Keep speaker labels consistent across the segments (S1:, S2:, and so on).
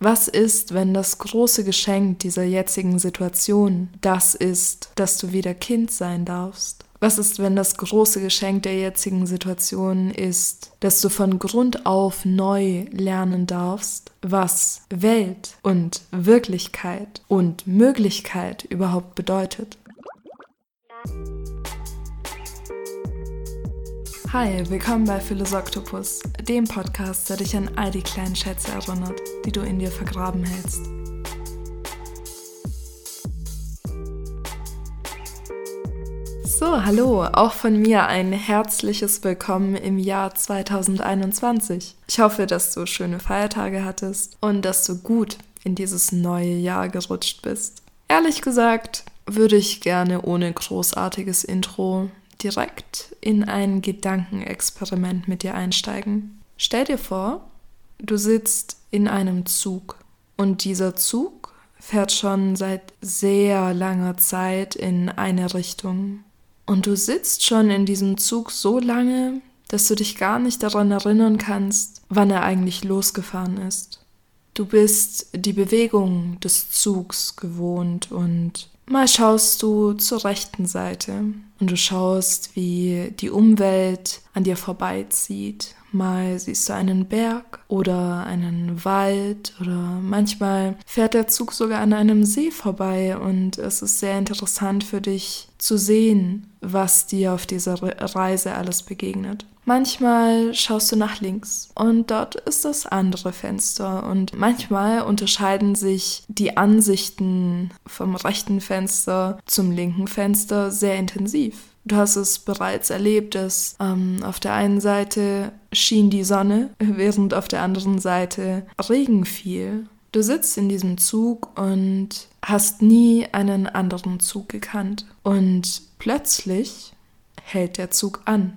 S1: Was ist, wenn das große Geschenk dieser jetzigen Situation das ist, dass du wieder Kind sein darfst? Was ist, wenn das große Geschenk der jetzigen Situation ist, dass du von Grund auf neu lernen darfst, was Welt und Wirklichkeit und Möglichkeit überhaupt bedeutet? Hi, willkommen bei Philosoktopus, dem Podcast, der dich an all die kleinen Schätze erinnert, die du in dir vergraben hältst. So, hallo, auch von mir ein herzliches Willkommen im Jahr 2021. Ich hoffe, dass du schöne Feiertage hattest und dass du gut in dieses neue Jahr gerutscht bist. Ehrlich gesagt, würde ich gerne ohne großartiges Intro direkt in ein Gedankenexperiment mit dir einsteigen. Stell dir vor, du sitzt in einem Zug und dieser Zug fährt schon seit sehr langer Zeit in eine Richtung. Und du sitzt schon in diesem Zug so lange, dass du dich gar nicht daran erinnern kannst, wann er eigentlich losgefahren ist. Du bist die Bewegung des Zugs gewohnt und Mal schaust du zur rechten Seite und du schaust, wie die Umwelt an dir vorbeizieht. Mal siehst du einen Berg oder einen Wald oder manchmal fährt der Zug sogar an einem See vorbei und es ist sehr interessant für dich zu sehen, was dir auf dieser Reise alles begegnet. Manchmal schaust du nach links und dort ist das andere Fenster und manchmal unterscheiden sich die Ansichten vom rechten Fenster zum linken Fenster sehr intensiv. Du hast es bereits erlebt, dass ähm, auf der einen Seite schien die Sonne, während auf der anderen Seite Regen fiel. Du sitzt in diesem Zug und hast nie einen anderen Zug gekannt. Und plötzlich hält der Zug an.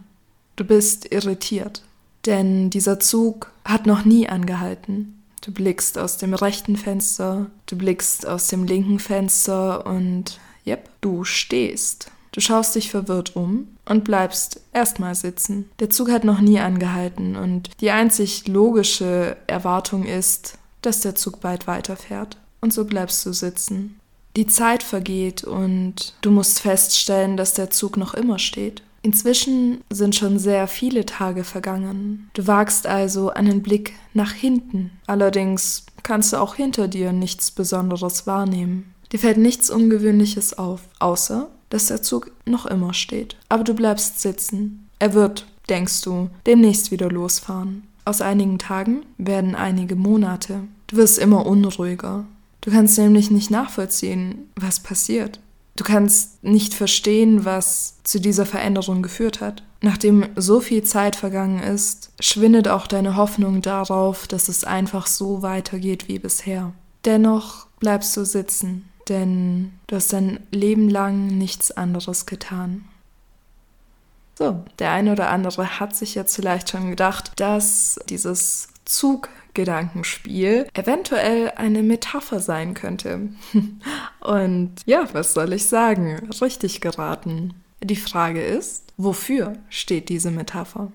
S1: Du bist irritiert, denn dieser Zug hat noch nie angehalten. Du blickst aus dem rechten Fenster, du blickst aus dem linken Fenster und yep, du stehst. Du schaust dich verwirrt um und bleibst erstmal sitzen. Der Zug hat noch nie angehalten und die einzig logische Erwartung ist, dass der Zug bald weiterfährt. Und so bleibst du sitzen. Die Zeit vergeht und du musst feststellen, dass der Zug noch immer steht. Inzwischen sind schon sehr viele Tage vergangen. Du wagst also einen Blick nach hinten. Allerdings kannst du auch hinter dir nichts Besonderes wahrnehmen. Dir fällt nichts Ungewöhnliches auf, außer dass der Zug noch immer steht. Aber du bleibst sitzen. Er wird, denkst du, demnächst wieder losfahren. Aus einigen Tagen werden einige Monate. Du wirst immer unruhiger. Du kannst nämlich nicht nachvollziehen, was passiert. Du kannst nicht verstehen, was zu dieser Veränderung geführt hat. Nachdem so viel Zeit vergangen ist, schwindet auch deine Hoffnung darauf, dass es einfach so weitergeht wie bisher. Dennoch bleibst du sitzen, denn du hast dein Leben lang nichts anderes getan. So, der eine oder andere hat sich jetzt vielleicht schon gedacht, dass dieses Zuggedankenspiel eventuell eine Metapher sein könnte. Und ja, was soll ich sagen? Richtig geraten. Die Frage ist, wofür steht diese Metapher?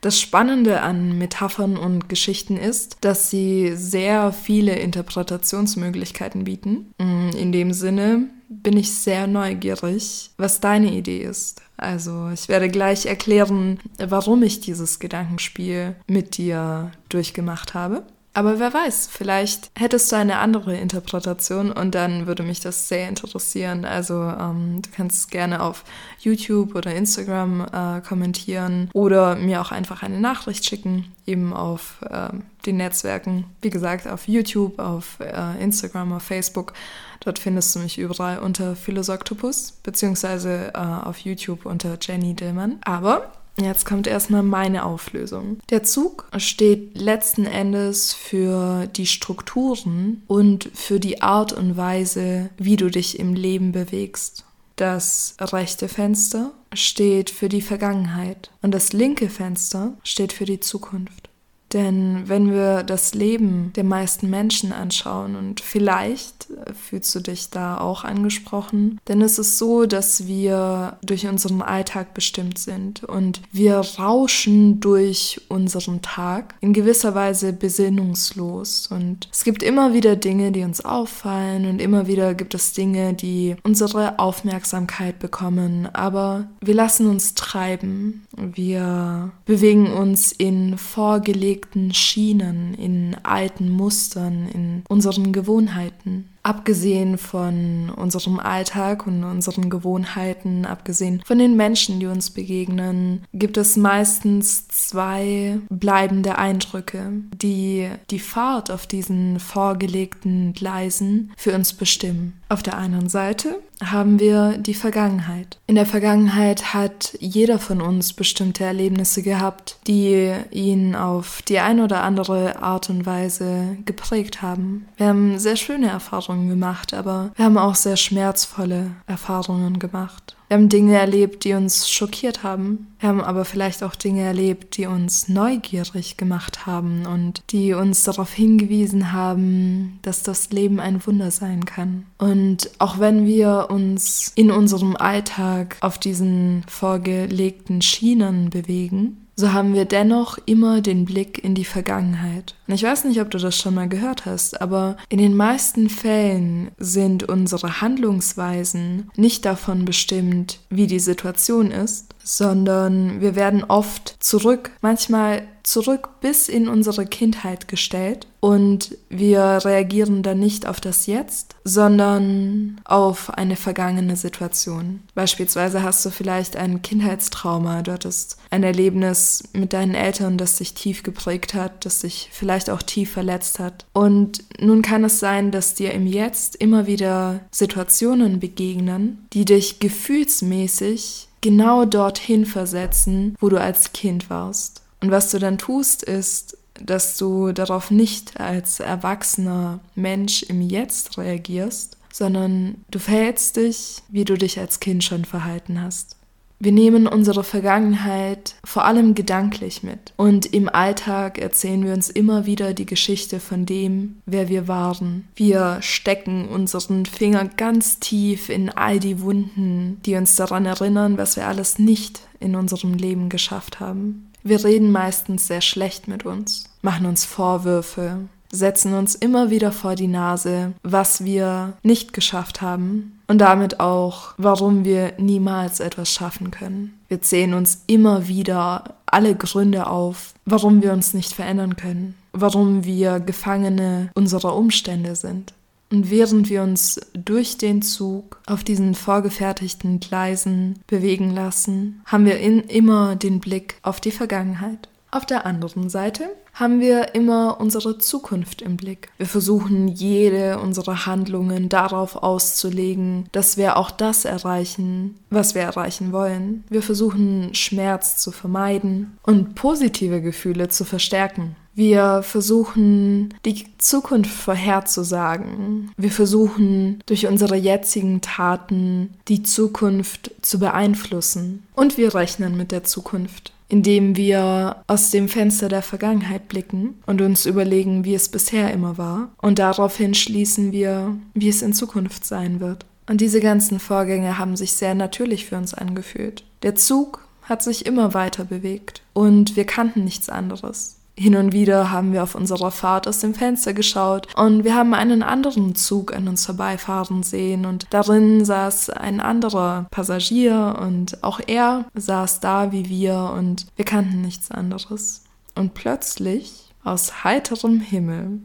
S1: Das Spannende an Metaphern und Geschichten ist, dass sie sehr viele Interpretationsmöglichkeiten bieten. Mm, in dem Sinne bin ich sehr neugierig, was deine Idee ist. Also ich werde gleich erklären, warum ich dieses Gedankenspiel mit dir durchgemacht habe. Aber wer weiß, vielleicht hättest du eine andere Interpretation und dann würde mich das sehr interessieren. Also ähm, du kannst gerne auf YouTube oder Instagram äh, kommentieren oder mir auch einfach eine Nachricht schicken, eben auf äh, den Netzwerken. Wie gesagt, auf YouTube, auf äh, Instagram, auf Facebook. Dort findest du mich überall unter Philosoktopus, beziehungsweise äh, auf YouTube unter Jenny Dillmann. Aber Jetzt kommt erstmal meine Auflösung. Der Zug steht letzten Endes für die Strukturen und für die Art und Weise, wie du dich im Leben bewegst. Das rechte Fenster steht für die Vergangenheit und das linke Fenster steht für die Zukunft. Denn wenn wir das Leben der meisten Menschen anschauen und vielleicht fühlst du dich da auch angesprochen, denn es ist so, dass wir durch unseren Alltag bestimmt sind. Und wir rauschen durch unseren Tag in gewisser Weise besinnungslos. Und es gibt immer wieder Dinge, die uns auffallen und immer wieder gibt es Dinge, die unsere Aufmerksamkeit bekommen, aber wir lassen uns treiben. Wir bewegen uns in vorgelegten Schienen, in alten Mustern, in unseren Gewohnheiten. Abgesehen von unserem Alltag und unseren Gewohnheiten, abgesehen von den Menschen, die uns begegnen, gibt es meistens zwei bleibende Eindrücke, die die Fahrt auf diesen vorgelegten Gleisen für uns bestimmen. Auf der einen Seite haben wir die Vergangenheit. In der Vergangenheit hat jeder von uns bestimmte Erlebnisse gehabt, die ihn auf die eine oder andere Art und Weise geprägt haben. Wir haben sehr schöne Erfahrungen gemacht, aber wir haben auch sehr schmerzvolle Erfahrungen gemacht. Wir haben Dinge erlebt, die uns schockiert haben. Wir haben aber vielleicht auch Dinge erlebt, die uns neugierig gemacht haben und die uns darauf hingewiesen haben, dass das Leben ein Wunder sein kann. Und auch wenn wir uns in unserem Alltag auf diesen vorgelegten Schienen bewegen, so haben wir dennoch immer den Blick in die Vergangenheit. Und ich weiß nicht, ob du das schon mal gehört hast, aber in den meisten Fällen sind unsere Handlungsweisen nicht davon bestimmt, wie die Situation ist, sondern wir werden oft zurück, manchmal zurück bis in unsere Kindheit gestellt und wir reagieren dann nicht auf das Jetzt, sondern auf eine vergangene Situation. Beispielsweise hast du vielleicht ein Kindheitstrauma, du hattest ein Erlebnis mit deinen Eltern, das dich tief geprägt hat, das dich vielleicht auch tief verletzt hat. Und nun kann es sein, dass dir im Jetzt immer wieder Situationen begegnen, die dich gefühlsmäßig genau dorthin versetzen, wo du als Kind warst. Und was du dann tust, ist, dass du darauf nicht als erwachsener Mensch im Jetzt reagierst, sondern du verhältst dich, wie du dich als Kind schon verhalten hast. Wir nehmen unsere Vergangenheit vor allem gedanklich mit und im Alltag erzählen wir uns immer wieder die Geschichte von dem, wer wir waren. Wir stecken unseren Finger ganz tief in all die Wunden, die uns daran erinnern, was wir alles nicht in unserem Leben geschafft haben. Wir reden meistens sehr schlecht mit uns, machen uns Vorwürfe, setzen uns immer wieder vor die Nase, was wir nicht geschafft haben und damit auch, warum wir niemals etwas schaffen können. Wir zählen uns immer wieder alle Gründe auf, warum wir uns nicht verändern können, warum wir Gefangene unserer Umstände sind. Und während wir uns durch den Zug auf diesen vorgefertigten Gleisen bewegen lassen, haben wir immer den Blick auf die Vergangenheit. Auf der anderen Seite haben wir immer unsere Zukunft im Blick. Wir versuchen jede unserer Handlungen darauf auszulegen, dass wir auch das erreichen, was wir erreichen wollen. Wir versuchen Schmerz zu vermeiden und positive Gefühle zu verstärken. Wir versuchen, die Zukunft vorherzusagen. Wir versuchen, durch unsere jetzigen Taten die Zukunft zu beeinflussen. Und wir rechnen mit der Zukunft indem wir aus dem Fenster der Vergangenheit blicken und uns überlegen, wie es bisher immer war. Und daraufhin schließen wir, wie es in Zukunft sein wird. Und diese ganzen Vorgänge haben sich sehr natürlich für uns angefühlt. Der Zug hat sich immer weiter bewegt und wir kannten nichts anderes. Hin und wieder haben wir auf unserer Fahrt aus dem Fenster geschaut und wir haben einen anderen Zug an uns vorbeifahren sehen und darin saß ein anderer Passagier und auch er saß da wie wir und wir kannten nichts anderes. Und plötzlich, aus heiterem Himmel,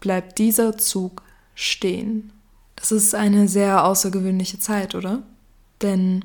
S1: bleibt dieser Zug stehen. Das ist eine sehr außergewöhnliche Zeit, oder? Denn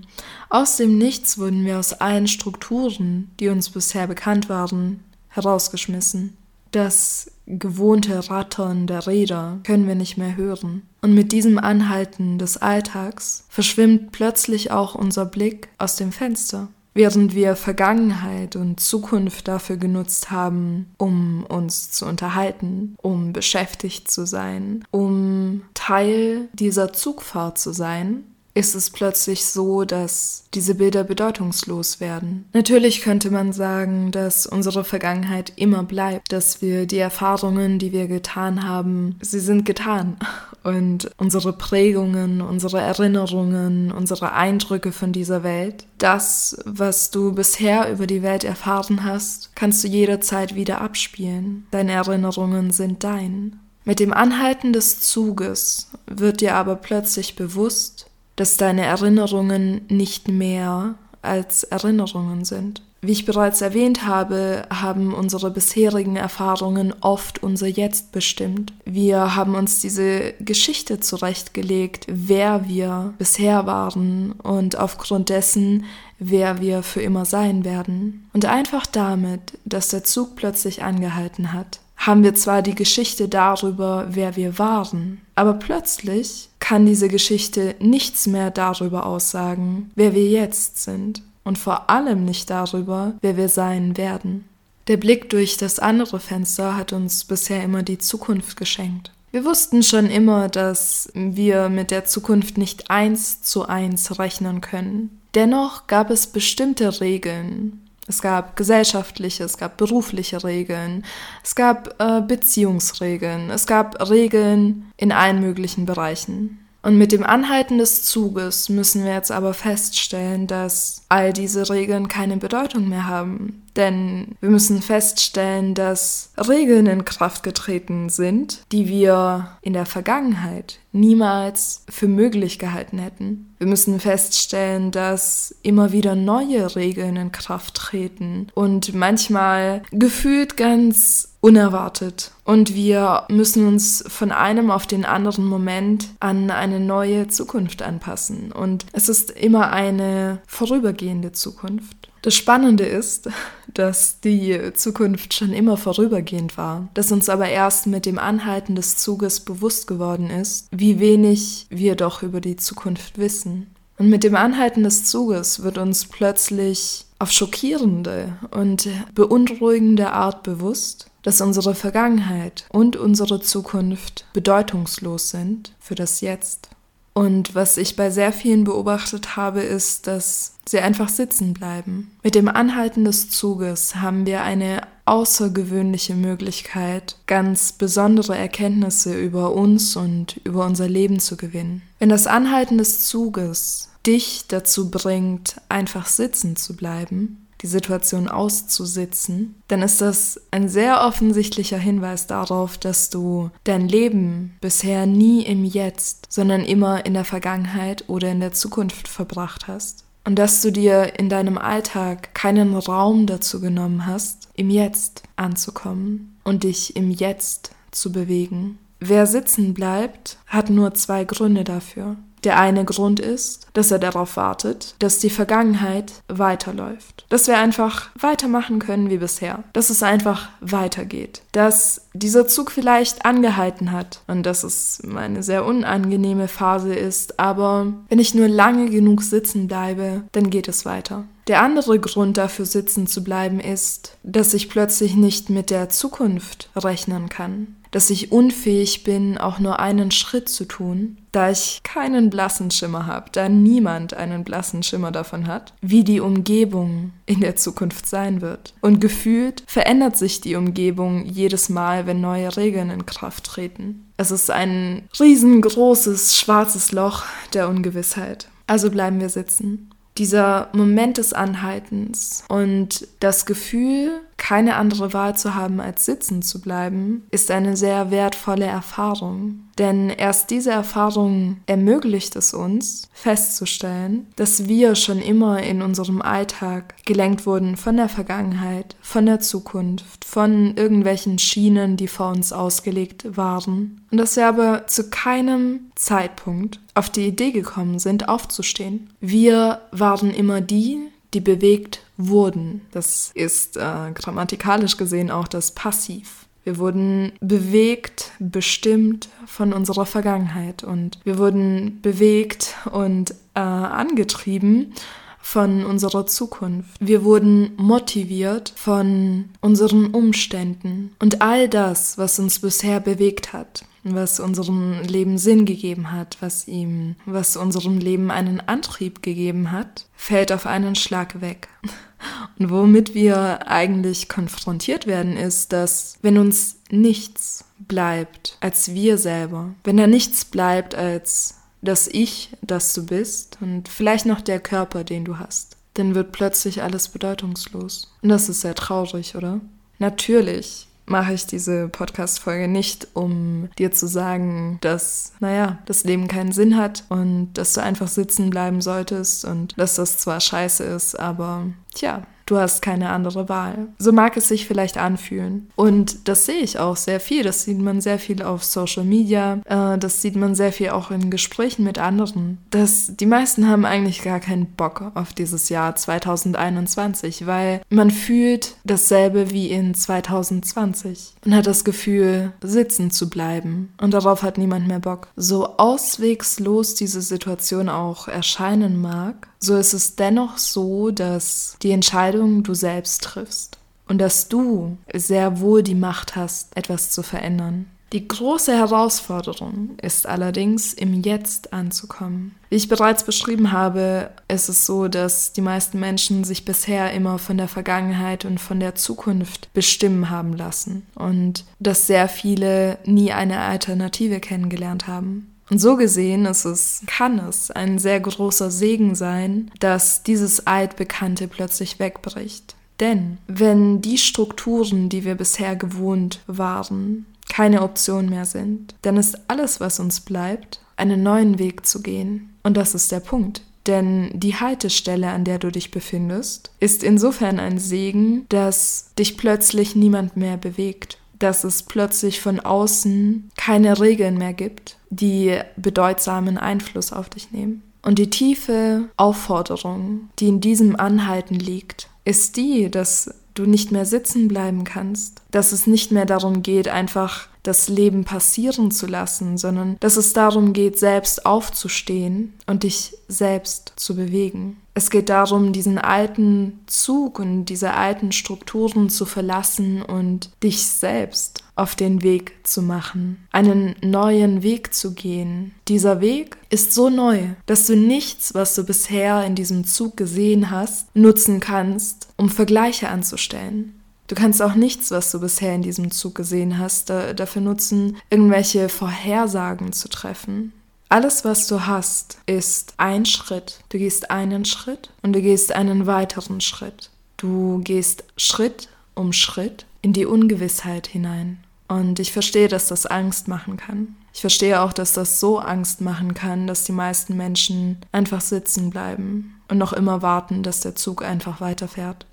S1: aus dem Nichts wurden wir aus allen Strukturen, die uns bisher bekannt waren, herausgeschmissen. Das gewohnte Rattern der Räder können wir nicht mehr hören. Und mit diesem Anhalten des Alltags verschwimmt plötzlich auch unser Blick aus dem Fenster. Während wir Vergangenheit und Zukunft dafür genutzt haben, um uns zu unterhalten, um beschäftigt zu sein, um Teil dieser Zugfahrt zu sein, ist es plötzlich so, dass diese Bilder bedeutungslos werden. Natürlich könnte man sagen, dass unsere Vergangenheit immer bleibt, dass wir die Erfahrungen, die wir getan haben, sie sind getan. Und unsere Prägungen, unsere Erinnerungen, unsere Eindrücke von dieser Welt, das, was du bisher über die Welt erfahren hast, kannst du jederzeit wieder abspielen. Deine Erinnerungen sind dein. Mit dem Anhalten des Zuges wird dir aber plötzlich bewusst, dass deine Erinnerungen nicht mehr als Erinnerungen sind. Wie ich bereits erwähnt habe, haben unsere bisherigen Erfahrungen oft unser Jetzt bestimmt. Wir haben uns diese Geschichte zurechtgelegt, wer wir bisher waren und aufgrund dessen, wer wir für immer sein werden. Und einfach damit, dass der Zug plötzlich angehalten hat, haben wir zwar die Geschichte darüber, wer wir waren, aber plötzlich kann diese Geschichte nichts mehr darüber aussagen, wer wir jetzt sind und vor allem nicht darüber, wer wir sein werden. Der Blick durch das andere Fenster hat uns bisher immer die Zukunft geschenkt. Wir wussten schon immer, dass wir mit der Zukunft nicht eins zu eins rechnen können. Dennoch gab es bestimmte Regeln, es gab gesellschaftliche, es gab berufliche Regeln, es gab äh, Beziehungsregeln, es gab Regeln in allen möglichen Bereichen. Und mit dem Anhalten des Zuges müssen wir jetzt aber feststellen, dass all diese Regeln keine Bedeutung mehr haben. Denn wir müssen feststellen, dass Regeln in Kraft getreten sind, die wir in der Vergangenheit niemals für möglich gehalten hätten. Wir müssen feststellen, dass immer wieder neue Regeln in Kraft treten und manchmal gefühlt ganz unerwartet. Und wir müssen uns von einem auf den anderen Moment an eine neue Zukunft anpassen. Und es ist immer eine vorübergehende Zukunft. Das Spannende ist, dass die Zukunft schon immer vorübergehend war, dass uns aber erst mit dem Anhalten des Zuges bewusst geworden ist, wie wenig wir doch über die Zukunft wissen. Und mit dem Anhalten des Zuges wird uns plötzlich auf schockierende und beunruhigende Art bewusst, dass unsere Vergangenheit und unsere Zukunft bedeutungslos sind für das Jetzt. Und was ich bei sehr vielen beobachtet habe, ist, dass sie einfach sitzen bleiben. Mit dem Anhalten des Zuges haben wir eine außergewöhnliche Möglichkeit, ganz besondere Erkenntnisse über uns und über unser Leben zu gewinnen. Wenn das Anhalten des Zuges dich dazu bringt, einfach sitzen zu bleiben, die Situation auszusitzen, dann ist das ein sehr offensichtlicher Hinweis darauf, dass du dein Leben bisher nie im Jetzt, sondern immer in der Vergangenheit oder in der Zukunft verbracht hast. Und dass du dir in deinem Alltag keinen Raum dazu genommen hast, im Jetzt anzukommen und dich im Jetzt zu bewegen. Wer sitzen bleibt, hat nur zwei Gründe dafür. Der eine Grund ist, dass er darauf wartet, dass die Vergangenheit weiterläuft. Dass wir einfach weitermachen können wie bisher. Dass es einfach weitergeht. Dass dieser Zug vielleicht angehalten hat und dass es eine sehr unangenehme Phase ist, aber wenn ich nur lange genug sitzen bleibe, dann geht es weiter. Der andere Grund dafür sitzen zu bleiben ist, dass ich plötzlich nicht mit der Zukunft rechnen kann dass ich unfähig bin, auch nur einen Schritt zu tun, da ich keinen blassen Schimmer habe, da niemand einen blassen Schimmer davon hat, wie die Umgebung in der Zukunft sein wird. Und gefühlt verändert sich die Umgebung jedes Mal, wenn neue Regeln in Kraft treten. Es ist ein riesengroßes schwarzes Loch der Ungewissheit. Also bleiben wir sitzen. Dieser Moment des Anhaltens und das Gefühl, keine andere Wahl zu haben, als sitzen zu bleiben, ist eine sehr wertvolle Erfahrung. Denn erst diese Erfahrung ermöglicht es uns, festzustellen, dass wir schon immer in unserem Alltag gelenkt wurden von der Vergangenheit, von der Zukunft, von irgendwelchen Schienen, die vor uns ausgelegt waren. Und dass wir aber zu keinem Zeitpunkt auf die Idee gekommen sind, aufzustehen. Wir waren immer die, die bewegt wurden. Das ist äh, grammatikalisch gesehen auch das Passiv. Wir wurden bewegt, bestimmt von unserer Vergangenheit und wir wurden bewegt und äh, angetrieben von unserer Zukunft. Wir wurden motiviert von unseren Umständen und all das, was uns bisher bewegt hat, was unserem Leben Sinn gegeben hat, was ihm, was unserem Leben einen Antrieb gegeben hat, fällt auf einen Schlag weg. Und womit wir eigentlich konfrontiert werden, ist, dass wenn uns nichts bleibt als wir selber, wenn da nichts bleibt als das Ich, das du bist und vielleicht noch der Körper, den du hast, dann wird plötzlich alles bedeutungslos. Und das ist sehr traurig, oder? Natürlich mache ich diese Podcast-Folge nicht, um dir zu sagen, dass, naja, das Leben keinen Sinn hat und dass du einfach sitzen bleiben solltest und dass das zwar scheiße ist, aber tja, Du hast keine andere Wahl. So mag es sich vielleicht anfühlen. Und das sehe ich auch sehr viel. Das sieht man sehr viel auf Social Media. Äh, das sieht man sehr viel auch in Gesprächen mit anderen. Das, die meisten haben eigentlich gar keinen Bock auf dieses Jahr 2021, weil man fühlt dasselbe wie in 2020 und hat das Gefühl, sitzen zu bleiben. Und darauf hat niemand mehr Bock. So auswegslos diese Situation auch erscheinen mag, so ist es dennoch so, dass die Entscheidung du selbst triffst und dass du sehr wohl die Macht hast, etwas zu verändern. Die große Herausforderung ist allerdings, im Jetzt anzukommen. Wie ich bereits beschrieben habe, ist es so, dass die meisten Menschen sich bisher immer von der Vergangenheit und von der Zukunft bestimmen haben lassen und dass sehr viele nie eine Alternative kennengelernt haben. Und so gesehen ist es, kann es ein sehr großer Segen sein, dass dieses Altbekannte plötzlich wegbricht. Denn wenn die Strukturen, die wir bisher gewohnt waren, keine Option mehr sind, dann ist alles, was uns bleibt, einen neuen Weg zu gehen. Und das ist der Punkt. Denn die Haltestelle, an der du dich befindest, ist insofern ein Segen, dass dich plötzlich niemand mehr bewegt dass es plötzlich von außen keine Regeln mehr gibt, die bedeutsamen Einfluss auf dich nehmen. Und die tiefe Aufforderung, die in diesem Anhalten liegt, ist die, dass du nicht mehr sitzen bleiben kannst, dass es nicht mehr darum geht, einfach das Leben passieren zu lassen, sondern dass es darum geht, selbst aufzustehen und dich selbst zu bewegen. Es geht darum, diesen alten Zug und diese alten Strukturen zu verlassen und dich selbst auf den Weg zu machen, einen neuen Weg zu gehen. Dieser Weg ist so neu, dass du nichts, was du bisher in diesem Zug gesehen hast, nutzen kannst, um Vergleiche anzustellen. Du kannst auch nichts, was du bisher in diesem Zug gesehen hast, da, dafür nutzen, irgendwelche Vorhersagen zu treffen. Alles, was du hast, ist ein Schritt. Du gehst einen Schritt und du gehst einen weiteren Schritt. Du gehst Schritt um Schritt in die Ungewissheit hinein. Und ich verstehe, dass das Angst machen kann. Ich verstehe auch, dass das so Angst machen kann, dass die meisten Menschen einfach sitzen bleiben und noch immer warten, dass der Zug einfach weiterfährt.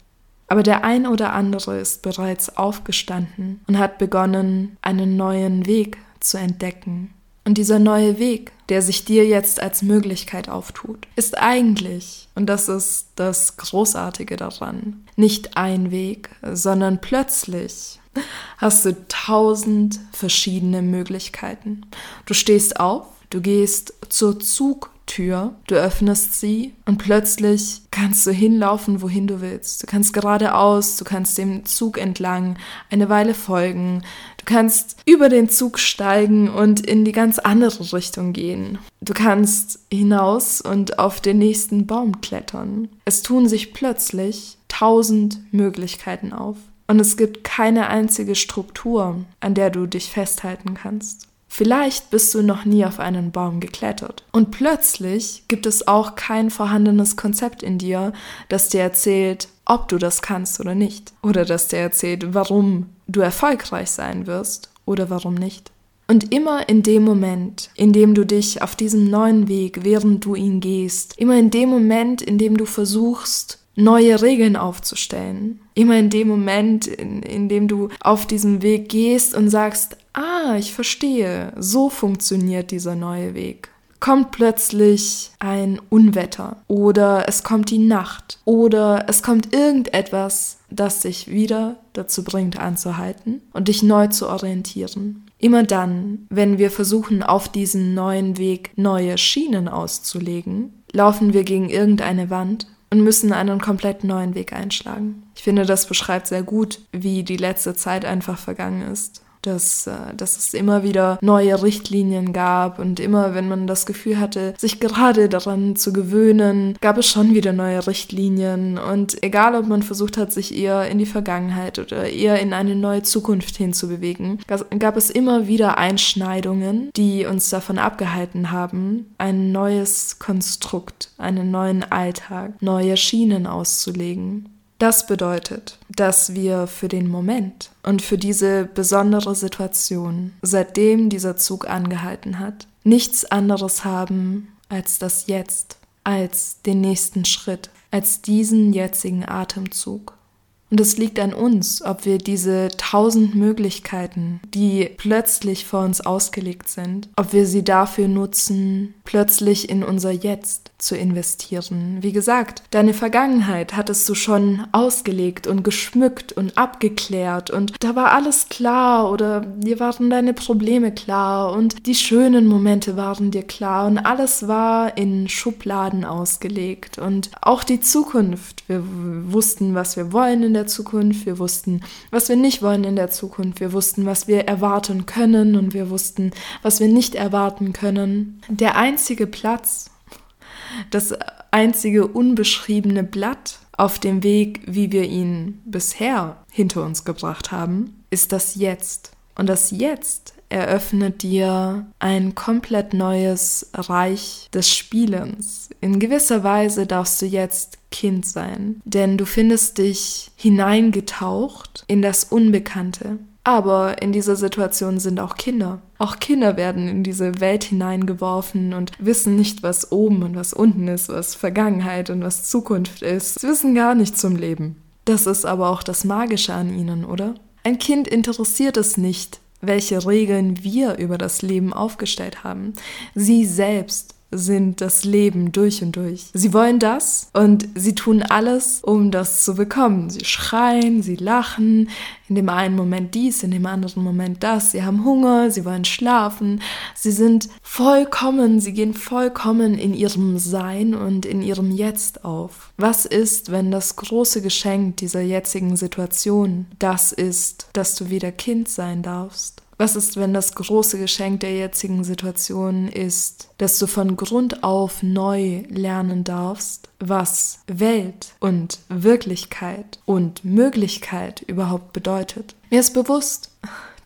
S1: Aber der ein oder andere ist bereits aufgestanden und hat begonnen, einen neuen Weg zu entdecken. Und dieser neue Weg, der sich dir jetzt als Möglichkeit auftut, ist eigentlich, und das ist das Großartige daran, nicht ein Weg, sondern plötzlich hast du tausend verschiedene Möglichkeiten. Du stehst auf, du gehst zur Zug Tür, du öffnest sie und plötzlich kannst du hinlaufen, wohin du willst. Du kannst geradeaus, du kannst dem Zug entlang eine Weile folgen, du kannst über den Zug steigen und in die ganz andere Richtung gehen. Du kannst hinaus und auf den nächsten Baum klettern. Es tun sich plötzlich tausend Möglichkeiten auf. Und es gibt keine einzige Struktur, an der du dich festhalten kannst. Vielleicht bist du noch nie auf einen Baum geklettert. Und plötzlich gibt es auch kein vorhandenes Konzept in dir, das dir erzählt, ob du das kannst oder nicht. Oder das dir erzählt, warum du erfolgreich sein wirst oder warum nicht. Und immer in dem Moment, in dem du dich auf diesem neuen Weg, während du ihn gehst, immer in dem Moment, in dem du versuchst, neue Regeln aufzustellen. Immer in dem Moment, in, in dem du auf diesem Weg gehst und sagst, ah, ich verstehe, so funktioniert dieser neue Weg. Kommt plötzlich ein Unwetter oder es kommt die Nacht oder es kommt irgendetwas, das dich wieder dazu bringt anzuhalten und dich neu zu orientieren. Immer dann, wenn wir versuchen, auf diesem neuen Weg neue Schienen auszulegen, laufen wir gegen irgendeine Wand und müssen einen komplett neuen Weg einschlagen. Ich finde, das beschreibt sehr gut, wie die letzte Zeit einfach vergangen ist dass, äh, dass es immer wieder neue Richtlinien gab und immer, wenn man das Gefühl hatte, sich gerade daran zu gewöhnen, gab es schon wieder neue Richtlinien und egal, ob man versucht hat, sich eher in die Vergangenheit oder eher in eine neue Zukunft hinzubewegen, gab es immer wieder Einschneidungen, die uns davon abgehalten haben, ein neues Konstrukt, einen neuen Alltag, neue Schienen auszulegen. Das bedeutet, dass wir für den Moment und für diese besondere Situation, seitdem dieser Zug angehalten hat, nichts anderes haben als das Jetzt, als den nächsten Schritt, als diesen jetzigen Atemzug. Und es liegt an uns, ob wir diese tausend Möglichkeiten, die plötzlich vor uns ausgelegt sind, ob wir sie dafür nutzen, plötzlich in unser Jetzt zu investieren. Wie gesagt, deine Vergangenheit hattest du schon ausgelegt und geschmückt und abgeklärt und da war alles klar oder dir waren deine Probleme klar und die schönen Momente waren dir klar und alles war in Schubladen ausgelegt und auch die Zukunft. Wir wussten, was wir wollen in der Zukunft, wir wussten, was wir nicht wollen in der Zukunft, wir wussten, was wir erwarten können und wir wussten, was wir nicht erwarten können. Der einzige Platz, das einzige unbeschriebene Blatt auf dem Weg, wie wir ihn bisher hinter uns gebracht haben, ist das Jetzt. Und das Jetzt eröffnet dir ein komplett neues Reich des Spielens. In gewisser Weise darfst du jetzt Kind sein, denn du findest dich hineingetaucht in das Unbekannte. Aber in dieser Situation sind auch Kinder. Auch Kinder werden in diese Welt hineingeworfen und wissen nicht, was oben und was unten ist, was Vergangenheit und was Zukunft ist. Sie wissen gar nichts zum Leben. Das ist aber auch das Magische an ihnen, oder? Ein Kind interessiert es nicht, welche Regeln wir über das Leben aufgestellt haben. Sie selbst sind das Leben durch und durch. Sie wollen das und sie tun alles, um das zu bekommen. Sie schreien, sie lachen, in dem einen Moment dies, in dem anderen Moment das. Sie haben Hunger, sie wollen schlafen. Sie sind vollkommen, sie gehen vollkommen in ihrem Sein und in ihrem Jetzt auf. Was ist, wenn das große Geschenk dieser jetzigen Situation das ist, dass du wieder Kind sein darfst? Was ist, wenn das große Geschenk der jetzigen Situation ist, dass du von Grund auf neu lernen darfst, was Welt und Wirklichkeit und Möglichkeit überhaupt bedeutet? Mir ist bewusst,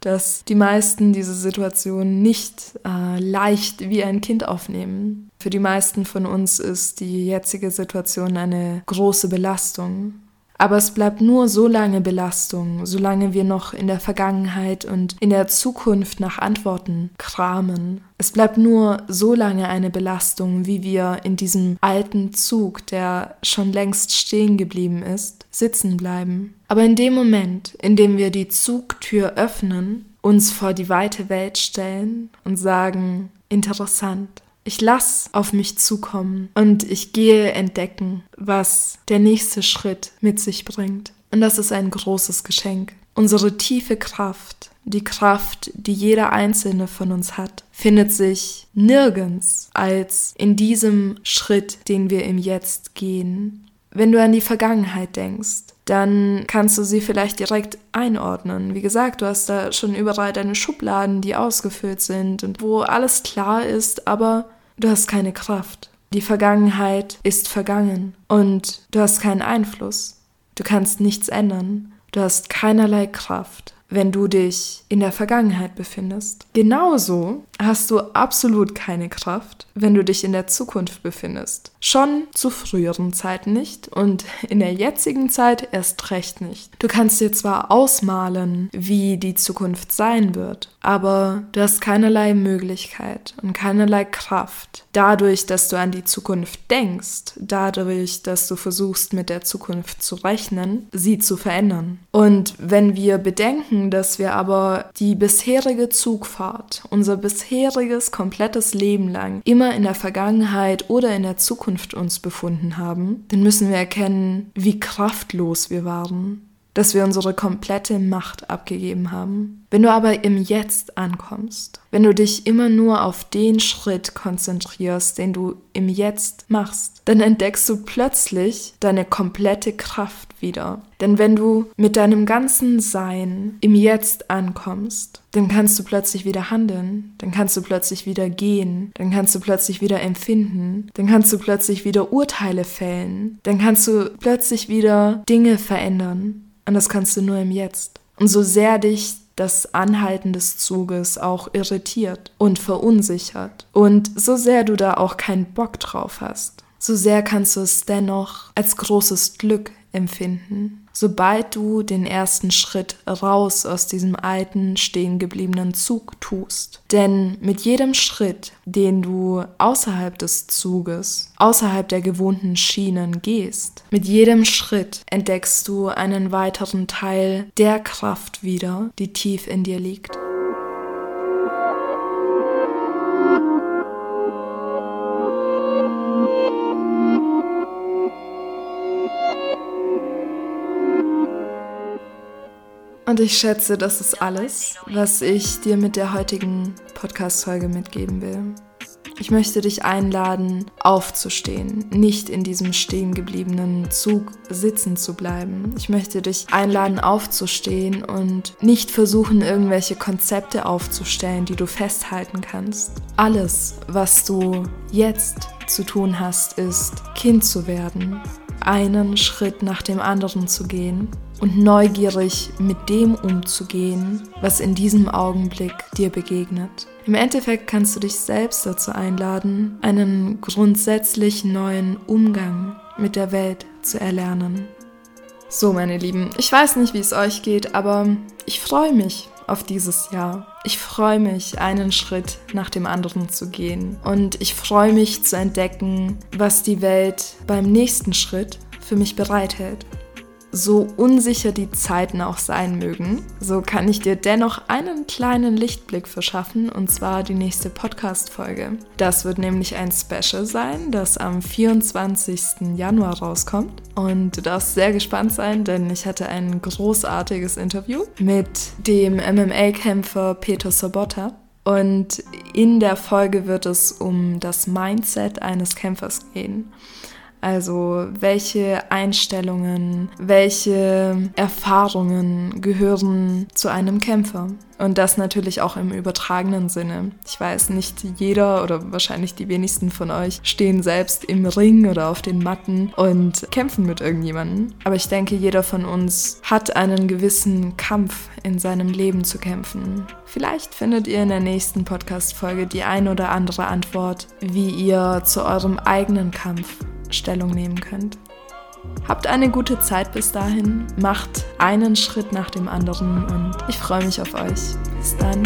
S1: dass die meisten diese Situation nicht äh, leicht wie ein Kind aufnehmen. Für die meisten von uns ist die jetzige Situation eine große Belastung. Aber es bleibt nur so lange Belastung, solange wir noch in der Vergangenheit und in der Zukunft nach Antworten kramen. Es bleibt nur so lange eine Belastung, wie wir in diesem alten Zug, der schon längst stehen geblieben ist, sitzen bleiben. Aber in dem Moment, in dem wir die Zugtür öffnen, uns vor die weite Welt stellen und sagen, interessant, ich lass auf mich zukommen und ich gehe entdecken, was der nächste Schritt mit sich bringt. Und das ist ein großes Geschenk. Unsere tiefe Kraft, die Kraft, die jeder einzelne von uns hat, findet sich nirgends als in diesem Schritt, den wir im Jetzt gehen. Wenn du an die Vergangenheit denkst, dann kannst du sie vielleicht direkt einordnen. Wie gesagt, du hast da schon überall deine Schubladen, die ausgefüllt sind und wo alles klar ist, aber du hast keine Kraft. Die Vergangenheit ist vergangen und du hast keinen Einfluss. Du kannst nichts ändern. Du hast keinerlei Kraft wenn du dich in der Vergangenheit befindest. Genauso hast du absolut keine Kraft, wenn du dich in der Zukunft befindest. Schon zu früheren Zeiten nicht und in der jetzigen Zeit erst recht nicht. Du kannst dir zwar ausmalen, wie die Zukunft sein wird, aber du hast keinerlei Möglichkeit und keinerlei Kraft. Dadurch, dass du an die Zukunft denkst, dadurch, dass du versuchst, mit der Zukunft zu rechnen, sie zu verändern. Und wenn wir bedenken, dass wir aber die bisherige Zugfahrt, unser bisheriges komplettes Leben lang immer in der Vergangenheit oder in der Zukunft uns befunden haben, dann müssen wir erkennen, wie kraftlos wir waren. Dass wir unsere komplette Macht abgegeben haben. Wenn du aber im Jetzt ankommst, wenn du dich immer nur auf den Schritt konzentrierst, den du im Jetzt machst, dann entdeckst du plötzlich deine komplette Kraft wieder. Denn wenn du mit deinem ganzen Sein im Jetzt ankommst, dann kannst du plötzlich wieder handeln, dann kannst du plötzlich wieder gehen, dann kannst du plötzlich wieder empfinden, dann kannst du plötzlich wieder Urteile fällen, dann kannst du plötzlich wieder Dinge verändern. Und das kannst du nur im Jetzt. Und so sehr dich das Anhalten des Zuges auch irritiert und verunsichert. Und so sehr du da auch keinen Bock drauf hast, so sehr kannst du es dennoch als großes Glück empfinden, sobald du den ersten Schritt raus aus diesem alten, stehen gebliebenen Zug tust. Denn mit jedem Schritt, den du außerhalb des Zuges, außerhalb der gewohnten Schienen gehst, mit jedem Schritt entdeckst du einen weiteren Teil der Kraft wieder, die tief in dir liegt. Ich schätze, das ist alles, was ich dir mit der heutigen Podcast-Folge mitgeben will. Ich möchte dich einladen, aufzustehen, nicht in diesem stehen gebliebenen Zug sitzen zu bleiben. Ich möchte dich einladen, aufzustehen und nicht versuchen, irgendwelche Konzepte aufzustellen, die du festhalten kannst. Alles, was du jetzt zu tun hast, ist, Kind zu werden, einen Schritt nach dem anderen zu gehen und neugierig mit dem umzugehen, was in diesem Augenblick dir begegnet. Im Endeffekt kannst du dich selbst dazu einladen, einen grundsätzlich neuen Umgang mit der Welt zu erlernen. So, meine Lieben, ich weiß nicht, wie es euch geht, aber ich freue mich auf dieses Jahr. Ich freue mich, einen Schritt nach dem anderen zu gehen. Und ich freue mich zu entdecken, was die Welt beim nächsten Schritt für mich bereithält. So unsicher die Zeiten auch sein mögen, so kann ich dir dennoch einen kleinen Lichtblick verschaffen und zwar die nächste Podcast-Folge. Das wird nämlich ein Special sein, das am 24. Januar rauskommt. Und du darfst sehr gespannt sein, denn ich hatte ein großartiges Interview mit dem MMA-Kämpfer Peter Sobotta. Und in der Folge wird es um das Mindset eines Kämpfers gehen. Also welche Einstellungen, welche Erfahrungen gehören zu einem Kämpfer? Und das natürlich auch im übertragenen Sinne. Ich weiß, nicht jeder oder wahrscheinlich die wenigsten von euch stehen selbst im Ring oder auf den Matten und kämpfen mit irgendjemandem. Aber ich denke, jeder von uns hat einen gewissen Kampf in seinem Leben zu kämpfen. Vielleicht findet ihr in der nächsten Podcast-Folge die ein oder andere Antwort, wie ihr zu eurem eigenen Kampf Stellung nehmen könnt. Habt eine gute Zeit bis dahin, macht einen Schritt nach dem anderen und ich freue mich auf euch. Bis dann.